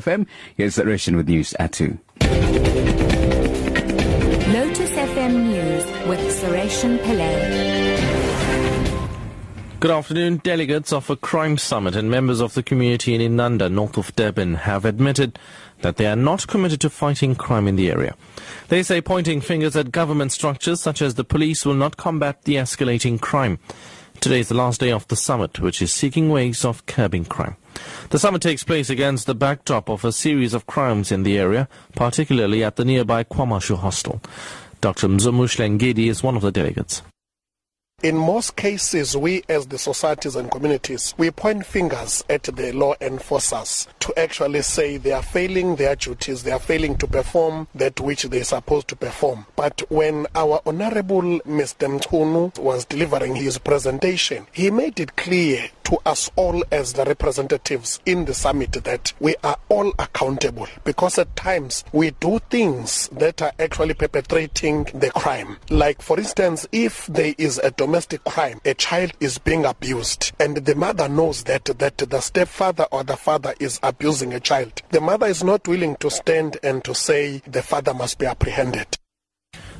FM. Here's Suresh with news at 2. Lotus FM News with Sureshan Pillay. Good afternoon. Delegates of a crime summit and members of the community in Inanda, north of Durban, have admitted that they are not committed to fighting crime in the area. They say pointing fingers at government structures such as the police will not combat the escalating crime. Today is the last day of the summit, which is seeking ways of curbing crime. The summit takes place against the backdrop of a series of crimes in the area, particularly at the nearby KwaMashu hostel. Dr. Mzumush Lengedi is one of the delegates. In most cases, we as the societies and communities, we point fingers at the law enforcers to actually say they are failing their duties, they are failing to perform that which they are supposed to perform. But when our Honorable Mr. Mchunu was delivering his presentation, he made it clear to us all as the representatives in the summit that we are all accountable because at times we do things that are actually perpetrating the crime. Like, for instance, if there is a domestic crime, a child is being abused, and the mother knows that, that the stepfather or the father is abusing a child, the mother is not willing to stand and to say the father must be apprehended.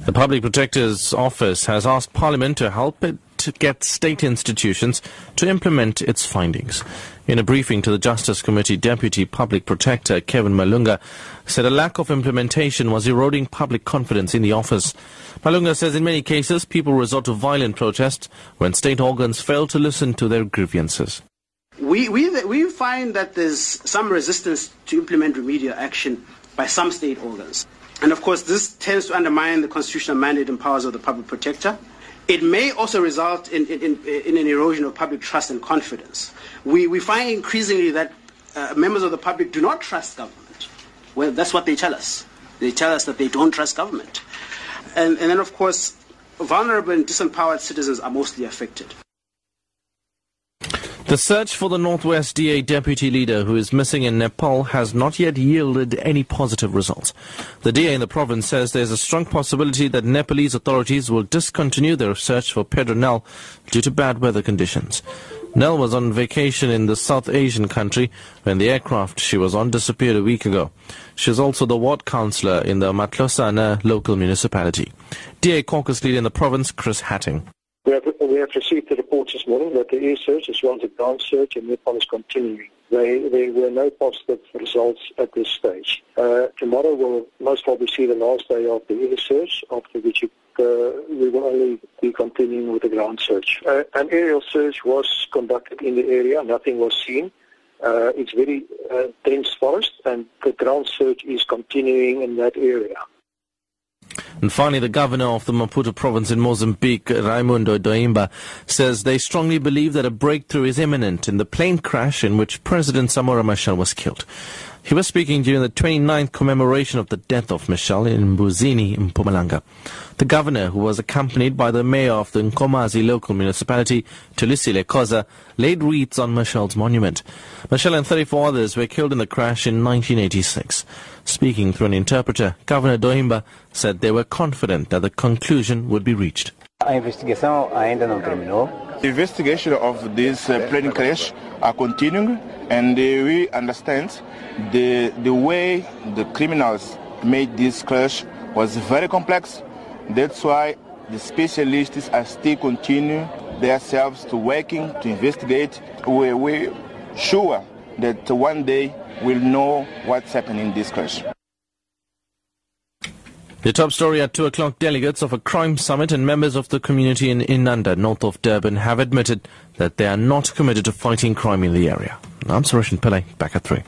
The Public Protector's Office has asked Parliament to help it to get state institutions to implement its findings. In a briefing to the Justice Committee, Deputy Public Protector Kevin Malunga said a lack of implementation was eroding public confidence in the office. Malunga says in many cases people resort to violent protests when state organs fail to listen to their grievances. We, we, we find that there's some resistance to implement remedial action by some state organs. And of course, this tends to undermine the constitutional mandate and powers of the public protector. It may also result in, in, in an erosion of public trust and confidence. We, we find increasingly that uh, members of the public do not trust government. Well, that's what they tell us. They tell us that they don't trust government. And, and then, of course, vulnerable and disempowered citizens are mostly affected. The search for the Northwest DA deputy leader who is missing in Nepal has not yet yielded any positive results. The DA in the province says there's a strong possibility that Nepalese authorities will discontinue their search for Petro Nel due to bad weather conditions. Nel was on vacation in the South Asian country when the aircraft she was on disappeared a week ago. She is also the ward councillor in the Matlosana local municipality. DA caucus leader in the province, Chris Hattingh. We have, we have received the reports this morning that the air search as well as the ground search in Nepal is continuing. They, there were no positive results at this stage. Uh, tomorrow we'll most probably see the last day of the air search, after which uh, we will only be continuing with the ground search. Uh, an aerial search was conducted in the area. Nothing was seen. Uh, it's very uh, dense forest, and the ground search is continuing in that area. And finally, the governor of the Maputo province in Mozambique, Raimundo Diomba, says they strongly believe that a breakthrough is imminent in the plane crash in which President Samora Machel was killed. He was speaking during the 29th commemoration of the death of Machel in Mbuzini in Mpumalanga. The governor, who was accompanied by the mayor of the Nkomazi local municipality, Tulisile Koza, laid wreaths on Machel's monument. Machel and 34 others were killed in the crash in 1986. Speaking through an interpreter, Governor Diomba said they were confident that the conclusion would be reached. A investigação ainda não terminou. The investigation of this uh, plane crash are continuing and uh, we understand the, the way the criminals made this crash was very complex. That's why the specialists are still continuing themselves to working to investigate. We, we're sure that one day we'll know what's happening in this crash. The top story at 2 o'clock delegates of a crime summit and members of the community in Inanda, north of Durban, have admitted that they are not committed to fighting crime in the area. I'm Suresh Pillay, back at 3.